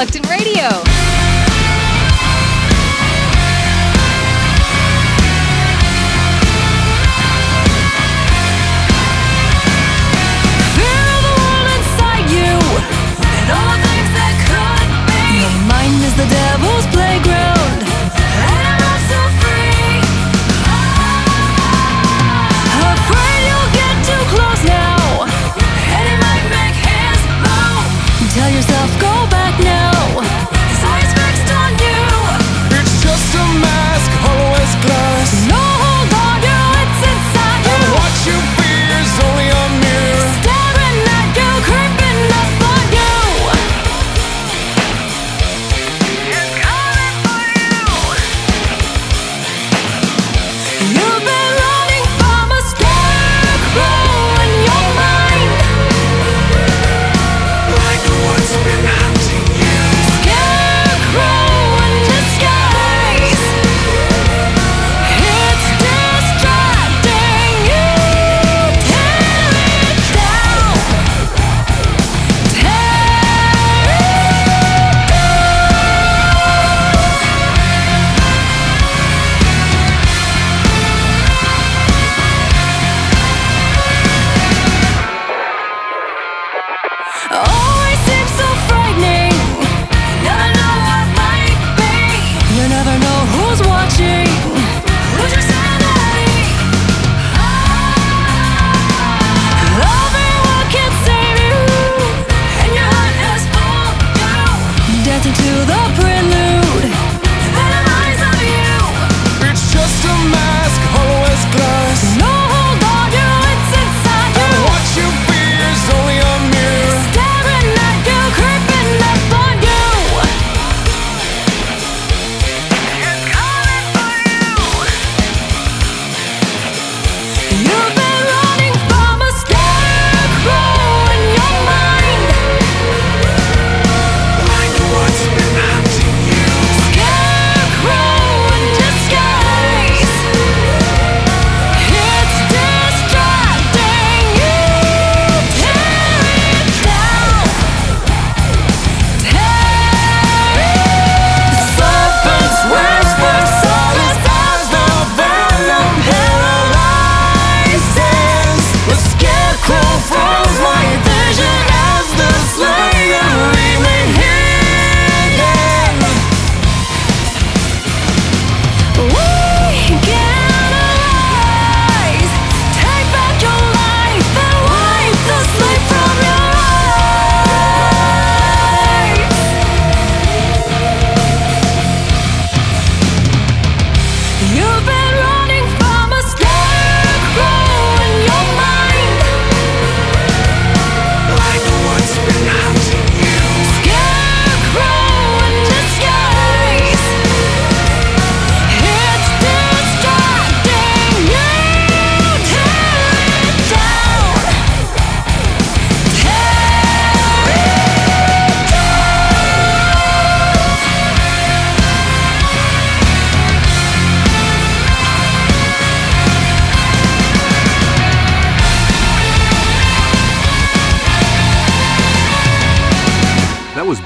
Reluctant Radio.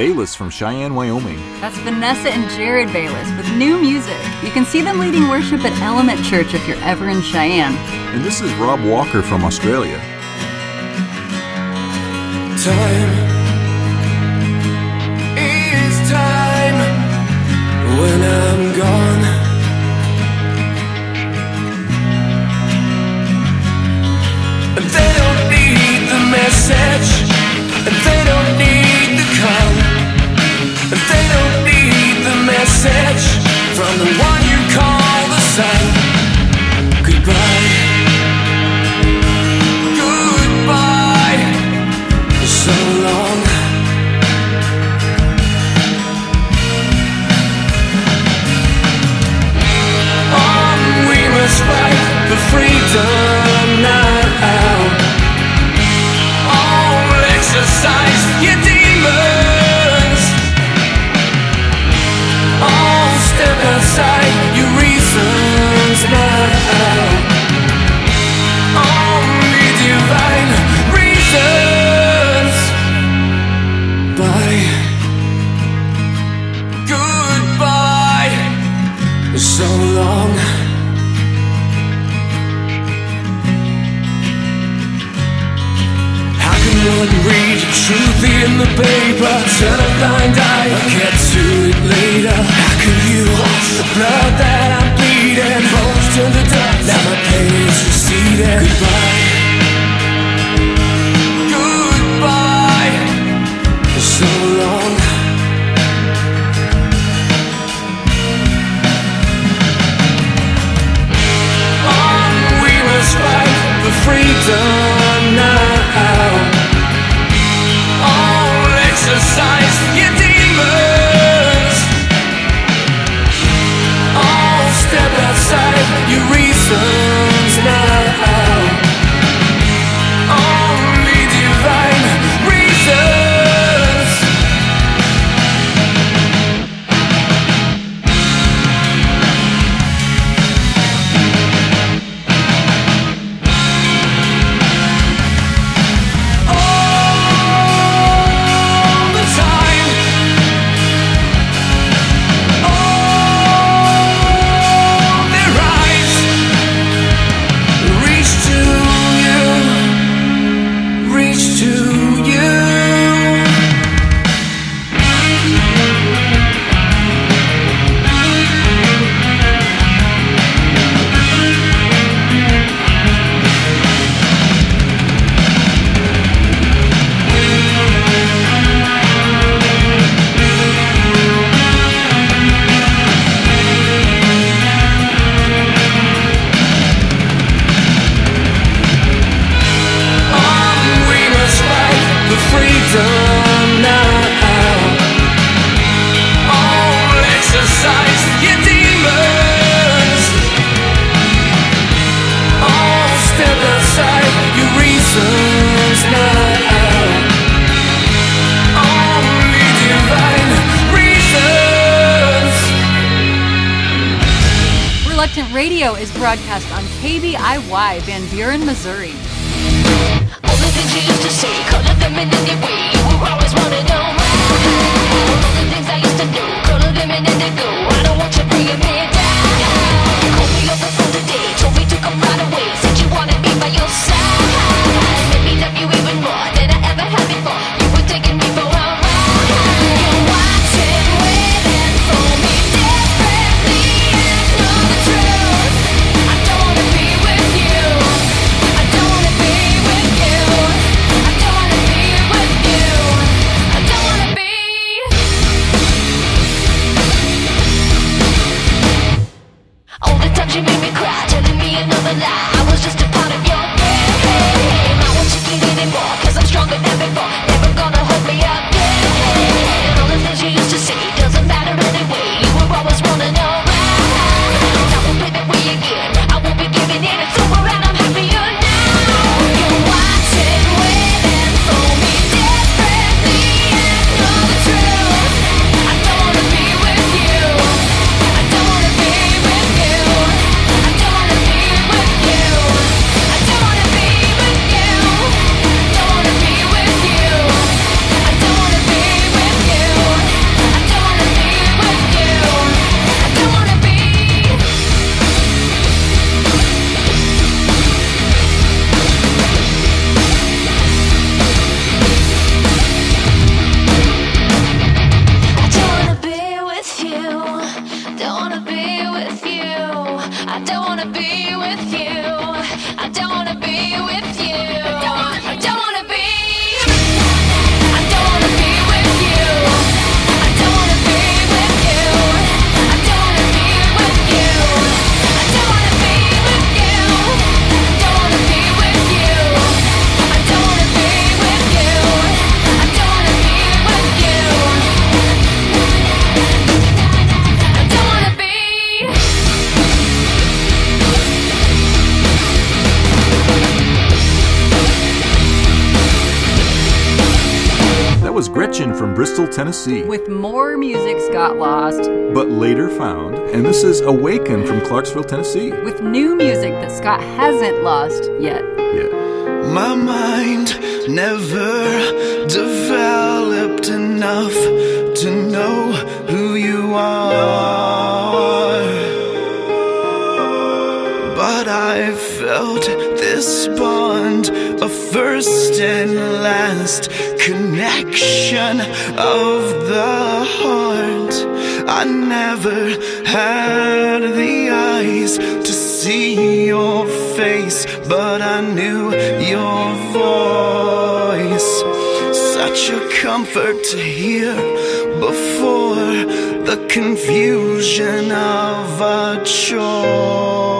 Bayless from Cheyenne, Wyoming. That's Vanessa and Jared Bayless with new music. You can see them leading worship at Element Church if you're ever in Cheyenne. And this is Rob Walker from Australia. Time is time when I'm gone. They don't need the message, and they don't need. They don't need the message from the one you call the sun. Goodbye. Goodbye. So long. On we must fight the freedom. broadcast on KBIY Van Buren, Missouri. from Bristol, Tennessee. With more music's got lost. But later found. And this is Awaken from Clarksville, Tennessee. With new music that Scott hasn't lost yet. Yet. My mind never developed enough connection of the heart. I never had the eyes to see your face, but I knew your voice. Such a comfort to hear before the confusion of a choice.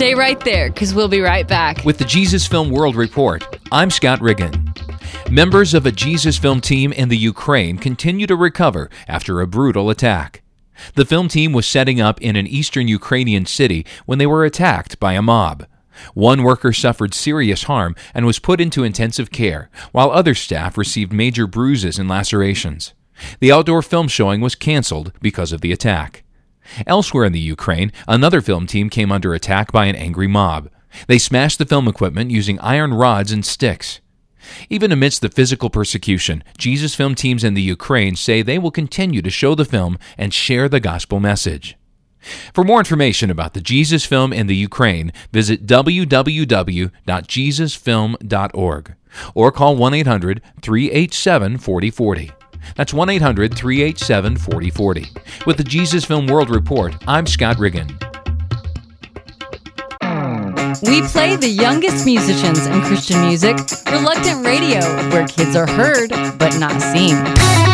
Stay right there, because we'll be right back. With the Jesus Film World Report, I'm Scott Riggin. Members of a Jesus Film team in the Ukraine continue to recover after a brutal attack. The film team was setting up in an eastern Ukrainian city when they were attacked by a mob. One worker suffered serious harm and was put into intensive care, while other staff received major bruises and lacerations. The outdoor film showing was canceled because of the attack. Elsewhere in the Ukraine, another film team came under attack by an angry mob. They smashed the film equipment using iron rods and sticks. Even amidst the physical persecution, Jesus film teams in the Ukraine say they will continue to show the film and share the gospel message. For more information about the Jesus film in the Ukraine, visit www.jesusfilm.org or call 1 800 387 4040. That's 1 800 387 4040. With the Jesus Film World Report, I'm Scott Riggin. We play the youngest musicians in Christian music, Reluctant Radio, where kids are heard but not seen.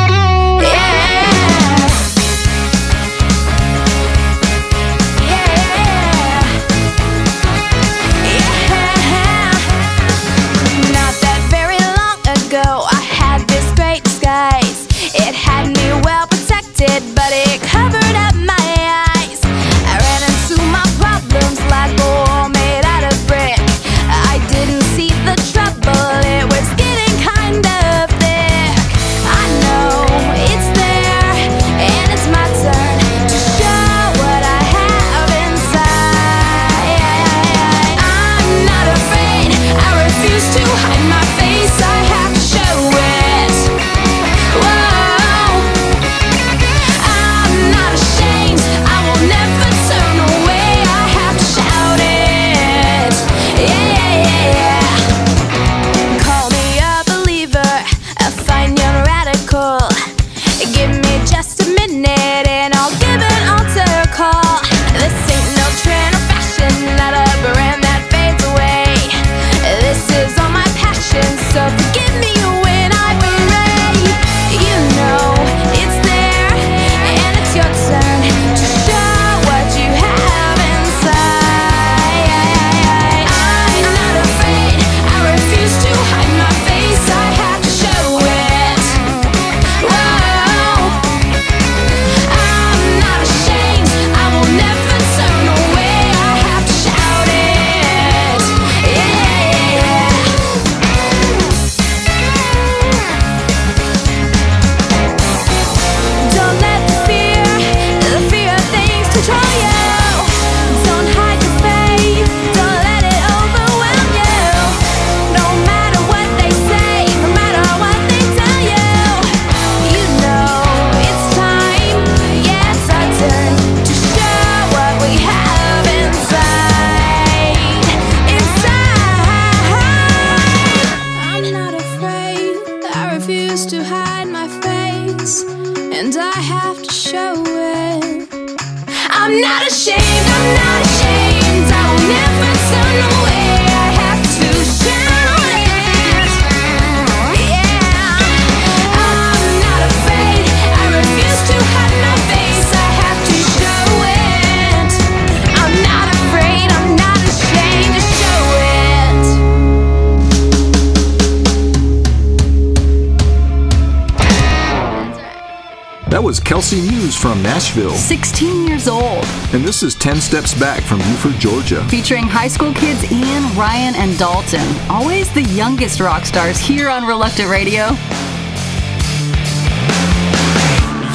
is Kelsey Muse from Nashville, 16 years old. And this is 10 Steps Back from Buford, Georgia. Featuring high school kids Ian, Ryan, and Dalton. Always the youngest rock stars here on Reluctant Radio.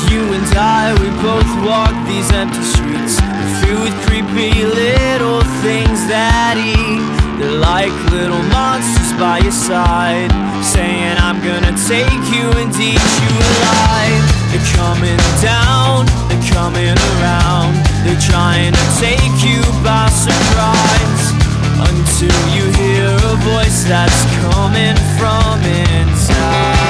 You and I, we both walk these empty streets, filled with creepy little things that eat. They're like little monsters by your side, saying I'm gonna take you and eat you alive coming down, they're coming around. They're trying to take you by surprise until you hear a voice that's coming from inside.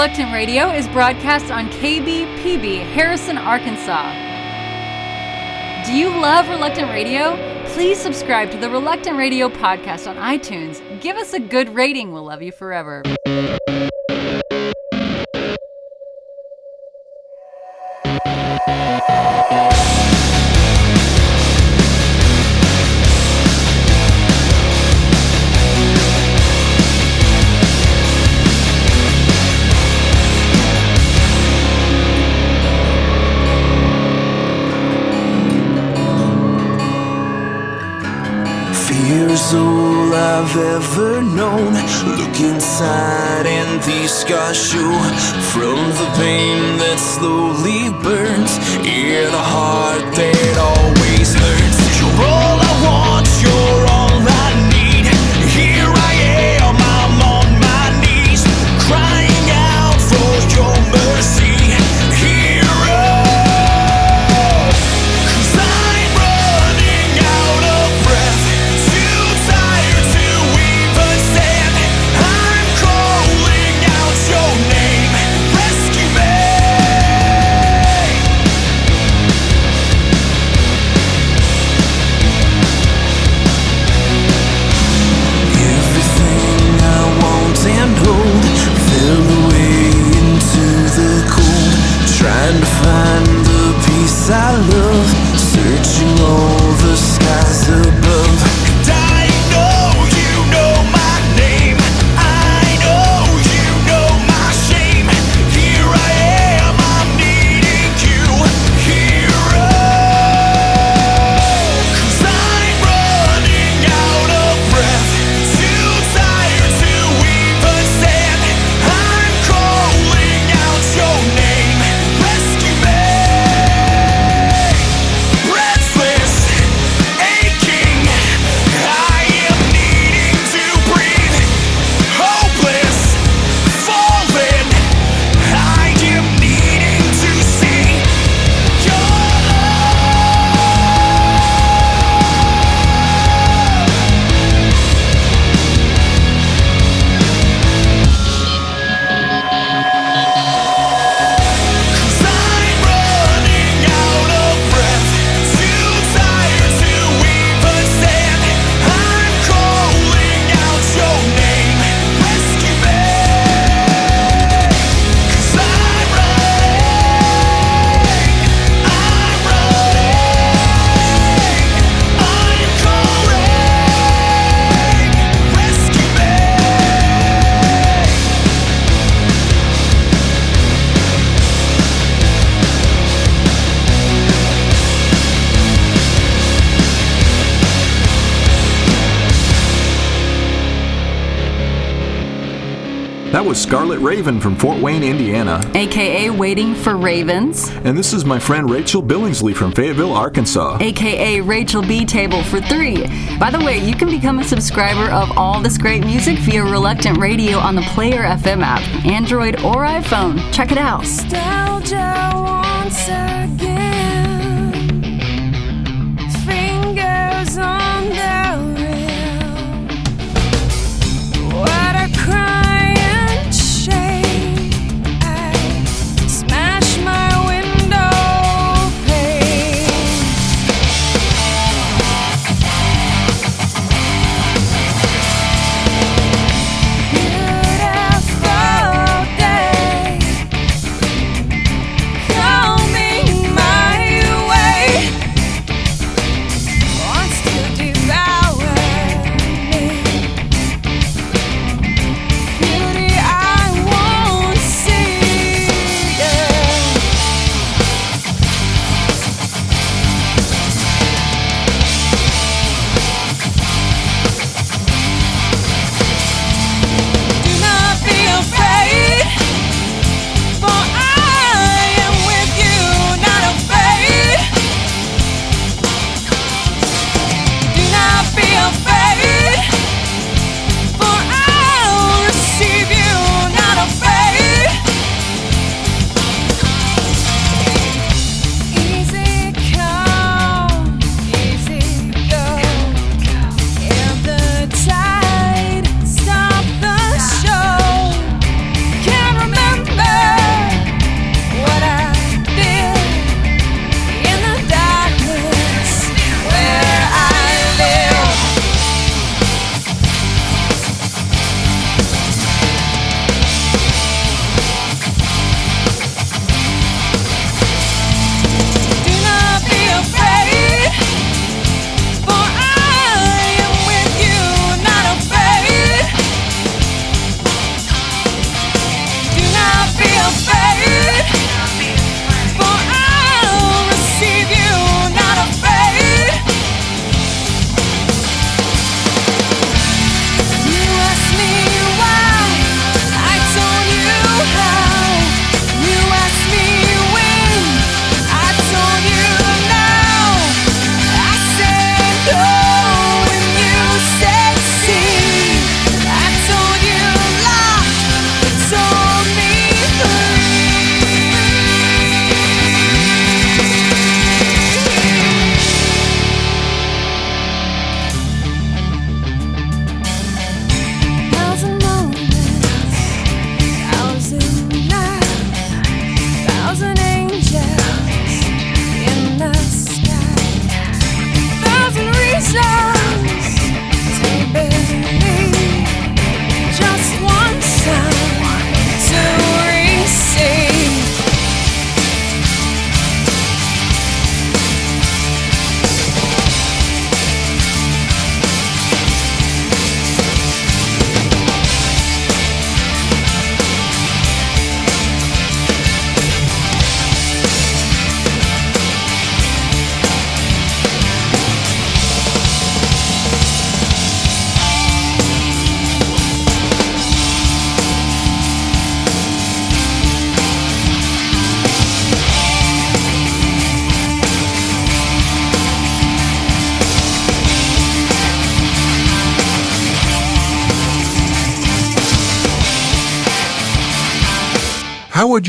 Is broadcast on KBPB, Harrison, Arkansas. Do you love Reluctant Radio? Please subscribe to the Reluctant Radio podcast on iTunes. Give us a good rating. We'll love you forever. Scars show from the pain that slowly burns. In a heart that always Scarlet Raven from Fort Wayne, Indiana. AKA Waiting for Ravens, And this is my friend Rachel Billingsley from Fayetteville, Arkansas. AKA Rachel B Table for Three. By the way, you can become a subscriber of all this great music via Reluctant Radio on the Player FM app, Android or iPhone. Check it out.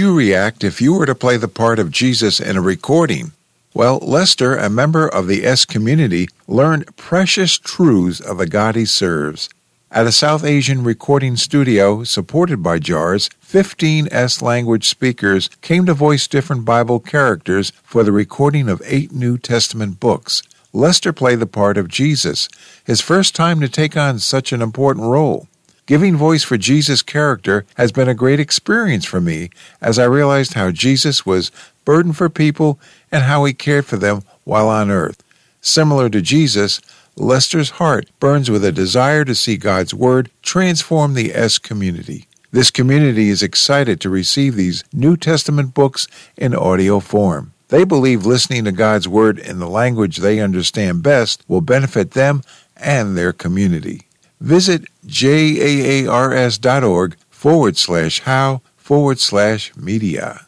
You react if you were to play the part of Jesus in a recording? Well, Lester, a member of the S community, learned precious truths of the God he serves. At a South Asian recording studio supported by JAARS, 15 S language speakers came to voice different Bible characters for the recording of eight New Testament books. Lester played the part of Jesus, his first time to take on such an important role. Giving voice for Jesus' character has been a great experience for me as I realized how Jesus was burdened for people and how he cared for them while on earth. Similar to Jesus, Lester's heart burns with a desire to see God's Word transform the S community. This community is excited to receive these New Testament books in audio form. They believe listening to God's Word in the language they understand best will benefit them and their community. Visit jaars.org forward slash how forward slash media.